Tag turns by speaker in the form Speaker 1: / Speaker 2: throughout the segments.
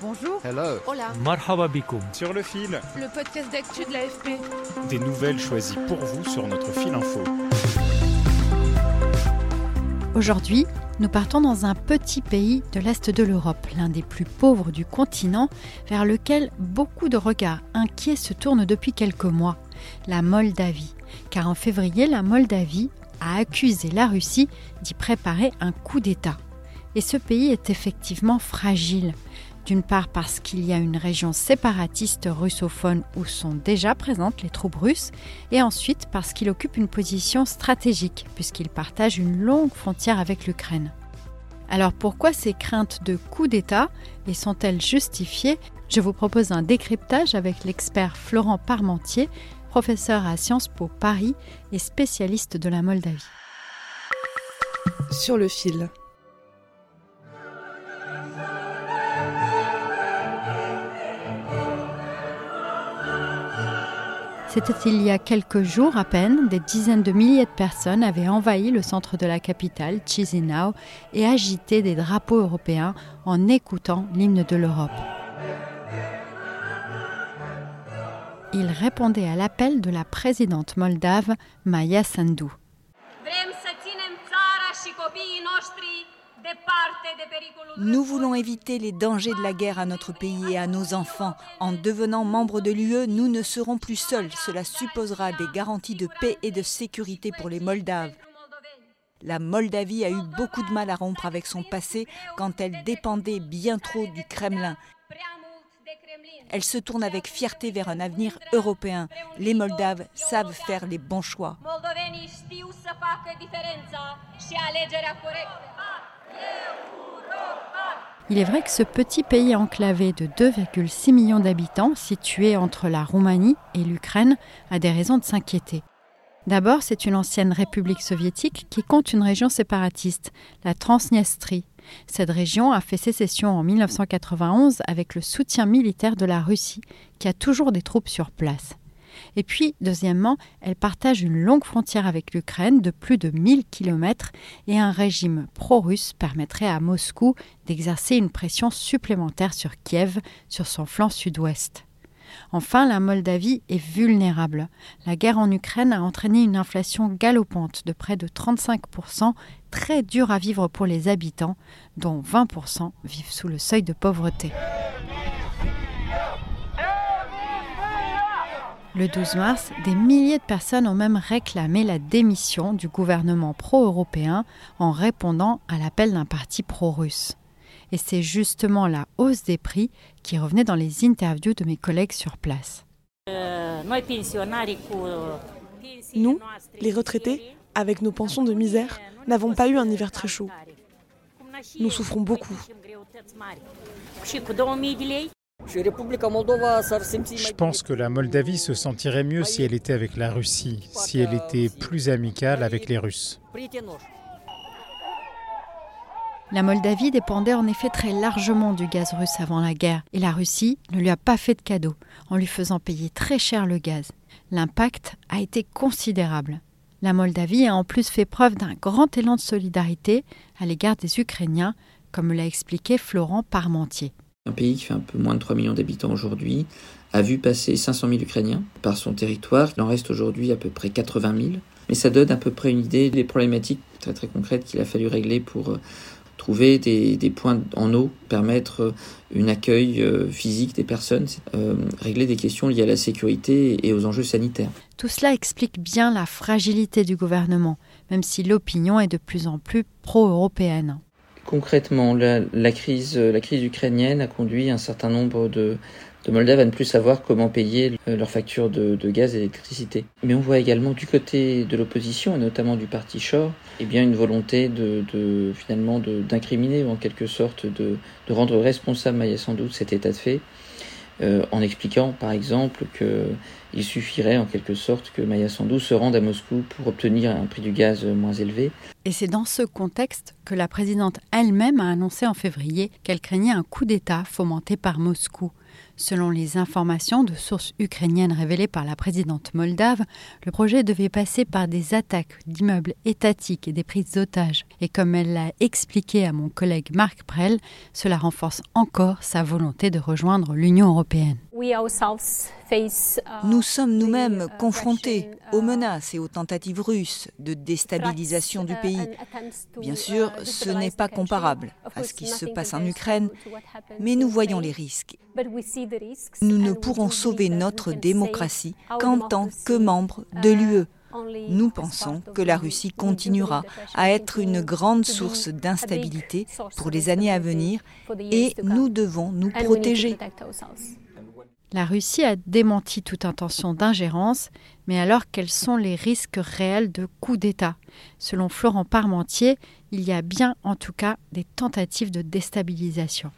Speaker 1: Bonjour.
Speaker 2: Hello.
Speaker 1: Hola.
Speaker 3: Marhaba bikoum.
Speaker 4: Sur le fil,
Speaker 1: Le podcast d'actu de l'AFP.
Speaker 4: des nouvelles choisies pour vous sur notre fil info.
Speaker 5: Aujourd'hui, nous partons dans un petit pays de l'Est de l'Europe, l'un des plus pauvres du continent, vers lequel beaucoup de regards inquiets se tournent depuis quelques mois, la Moldavie. Car en février, la Moldavie a accusé la Russie d'y préparer un coup d'État. Et ce pays est effectivement fragile. D'une part parce qu'il y a une région séparatiste russophone où sont déjà présentes les troupes russes, et ensuite parce qu'il occupe une position stratégique, puisqu'il partage une longue frontière avec l'Ukraine. Alors pourquoi ces craintes de coup d'État, et sont-elles justifiées? Je vous propose un décryptage avec l'expert Florent Parmentier, professeur à Sciences Po Paris et spécialiste de la Moldavie.
Speaker 6: Sur le fil.
Speaker 5: C'était il y a quelques jours à peine, des dizaines de milliers de personnes avaient envahi le centre de la capitale, Chisinau, et agité des drapeaux européens en écoutant l'hymne de l'Europe. Ils répondaient à l'appel de la présidente moldave, Maya Sandu.
Speaker 7: Nous voulons éviter les dangers de la guerre à notre pays et à nos enfants. En devenant membre de l'UE, nous ne serons plus seuls. Cela supposera des garanties de paix et de sécurité pour les Moldaves. La Moldavie a eu beaucoup de mal à rompre avec son passé quand elle dépendait bien trop du Kremlin. Elle se tourne avec fierté vers un avenir européen. Les Moldaves savent faire les bons choix.
Speaker 5: Il est vrai que ce petit pays enclavé de 2,6 millions d'habitants, situé entre la Roumanie et l'Ukraine, a des raisons de s'inquiéter. D'abord, c'est une ancienne république soviétique qui compte une région séparatiste, la Transnistrie. Cette région a fait sécession en 1991 avec le soutien militaire de la Russie, qui a toujours des troupes sur place. Et puis, deuxièmement, elle partage une longue frontière avec l'Ukraine de plus de 1000 km et un régime pro-russe permettrait à Moscou d'exercer une pression supplémentaire sur Kiev, sur son flanc sud-ouest. Enfin, la Moldavie est vulnérable. La guerre en Ukraine a entraîné une inflation galopante de près de 35%, très dure à vivre pour les habitants, dont 20% vivent sous le seuil de pauvreté. Le 12 mars, des milliers de personnes ont même réclamé la démission du gouvernement pro-européen en répondant à l'appel d'un parti pro-russe. Et c'est justement la hausse des prix qui revenait dans les interviews de mes collègues sur place.
Speaker 6: Nous, les retraités, avec nos pensions de misère, n'avons pas eu un hiver très chaud. Nous souffrons beaucoup.
Speaker 4: Je pense que la Moldavie se sentirait mieux si elle était avec la Russie, si elle était plus amicale avec les Russes.
Speaker 5: La Moldavie dépendait en effet très largement du gaz russe avant la guerre, et la Russie ne lui a pas fait de cadeau, en lui faisant payer très cher le gaz. L'impact a été considérable. La Moldavie a en plus fait preuve d'un grand élan de solidarité à l'égard des Ukrainiens, comme l'a expliqué Florent Parmentier.
Speaker 8: Un pays qui fait un peu moins de 3 millions d'habitants aujourd'hui a vu passer 500 000 Ukrainiens par son territoire. Il en reste aujourd'hui à peu près 80 000. Mais ça donne à peu près une idée des problématiques très très concrètes qu'il a fallu régler pour euh, trouver des, points en eau, permettre euh, un accueil euh, physique des personnes, régler des questions liées à la sécurité et aux enjeux sanitaires.
Speaker 5: Tout cela explique bien la fragilité du gouvernement, même si l'opinion est de plus en plus pro-européenne.
Speaker 8: Concrètement, la, la, crise, ukrainienne a conduit un certain nombre de, Moldaves à ne plus savoir comment payer leurs factures de, gaz et d'électricité. Mais on voit également du côté de l'opposition, et notamment du parti Shor, eh bien une volonté de, finalement d'incriminer en quelque sorte de, rendre responsable Maya Sandu de cet état de fait, euh, en expliquant par exemple qu'il suffirait en quelque sorte que Maya Sandu se rende à Moscou pour obtenir un prix du gaz moins élevé.
Speaker 5: Et c'est dans ce contexte que la présidente elle-même a annoncé en février qu'elle craignait un coup d'État fomenté par Moscou. Selon les informations de sources ukrainiennes révélées par la présidente moldave, le projet devait passer par des attaques d'immeubles étatiques et des prises d'otages. Et comme elle l'a expliqué à mon collègue Marc Prel, cela renforce encore sa volonté de rejoindre l'Union européenne.
Speaker 7: Nous sommes nous-mêmes confrontés aux menaces et aux tentatives russes de déstabilisation du pays. Bien sûr, ce n'est pas comparable à ce qui se passe en Ukraine, mais nous voyons les risques. Nous ne pourrons sauver notre démocratie qu'en tant que membres de l'UE. Nous pensons que la Russie continuera à être une grande source d'instabilité pour les années à venir et nous devons nous protéger.
Speaker 5: La Russie a démenti toute intention d'ingérence, mais alors quels sont les risques réels de coup d'État? Selon Florent Parmentier, il y a bien en tout cas des tentatives de déstabilisation.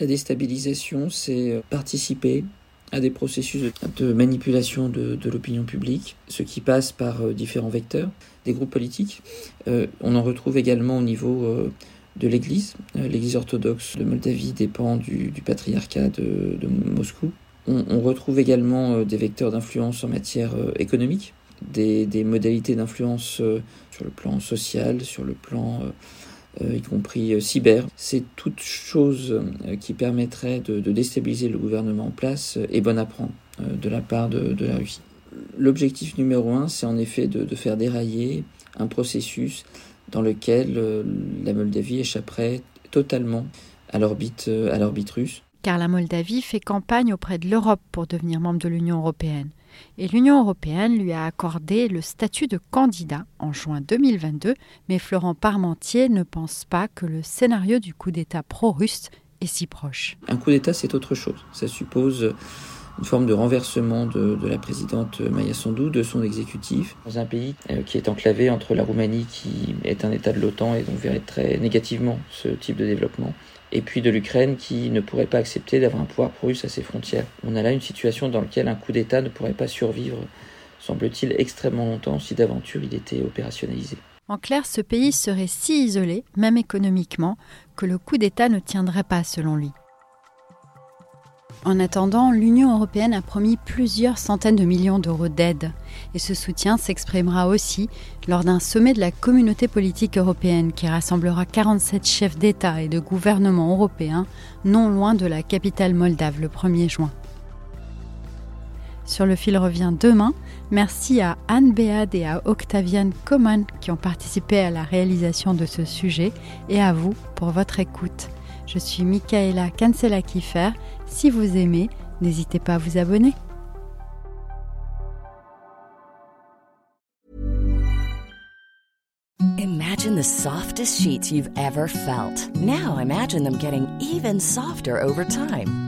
Speaker 8: La déstabilisation, c'est participer à des processus de manipulation de, l'opinion publique, ce qui passe par euh, différents vecteurs, des groupes politiques. Euh, on en retrouve également au niveau euh, de l'Église. L'Église orthodoxe de Moldavie dépend du, patriarcat de Moscou. On, retrouve également euh, des vecteurs d'influence en matière euh, économique, des, modalités d'influence euh, sur le plan social, sur le plan y compris cyber. C'est toute chose qui permettrait de, déstabiliser le gouvernement en place et bonne à de la part de, la Russie. L'objectif numéro un, c'est en effet de, faire dérailler un processus dans lequel la Moldavie échapperait totalement à l'orbite russe
Speaker 5: car la Moldavie fait campagne auprès de l'Europe pour devenir membre de l'Union européenne. Et l'Union européenne lui a accordé le statut de candidat en juin 2022, mais Florent Parmentier ne pense pas que le scénario du coup d'État pro-russe est si proche.
Speaker 8: Un coup d'État, c'est autre chose. Ça suppose une forme de renversement de, la présidente Maya Sandu, de son exécutif, dans un pays euh, qui est enclavé entre la Roumanie, qui est un État de l'OTAN et donc verrait très négativement ce type de développement, et puis de l'Ukraine qui ne pourrait pas accepter d'avoir un pouvoir pro-russe à ses frontières. On a là une situation dans laquelle un coup d'État ne pourrait pas survivre, semble-t-il, extrêmement longtemps si d'aventure il était opérationnalisé.
Speaker 5: En clair, ce pays serait si isolé, même économiquement, que le coup d'État ne tiendrait pas selon lui. En attendant, l'Union européenne a promis plusieurs centaines de millions d'euros d'aide, et ce soutien s'exprimera aussi lors d'un sommet de la communauté politique européenne qui rassemblera 47 chefs d'État et de gouvernement européens non loin de la capitale moldave le 1er juin. Sur le fil revient demain. Merci à Anne Béad et à Octavian Coman qui ont participé à la réalisation de ce sujet et à vous pour votre écoute. Je suis Michaela Kansela-Kiffer. Si vous aimez, n'hésitez pas à vous abonner.
Speaker 2: Imagine the softest sheets you've ever felt. Now imagine them getting even softer over time.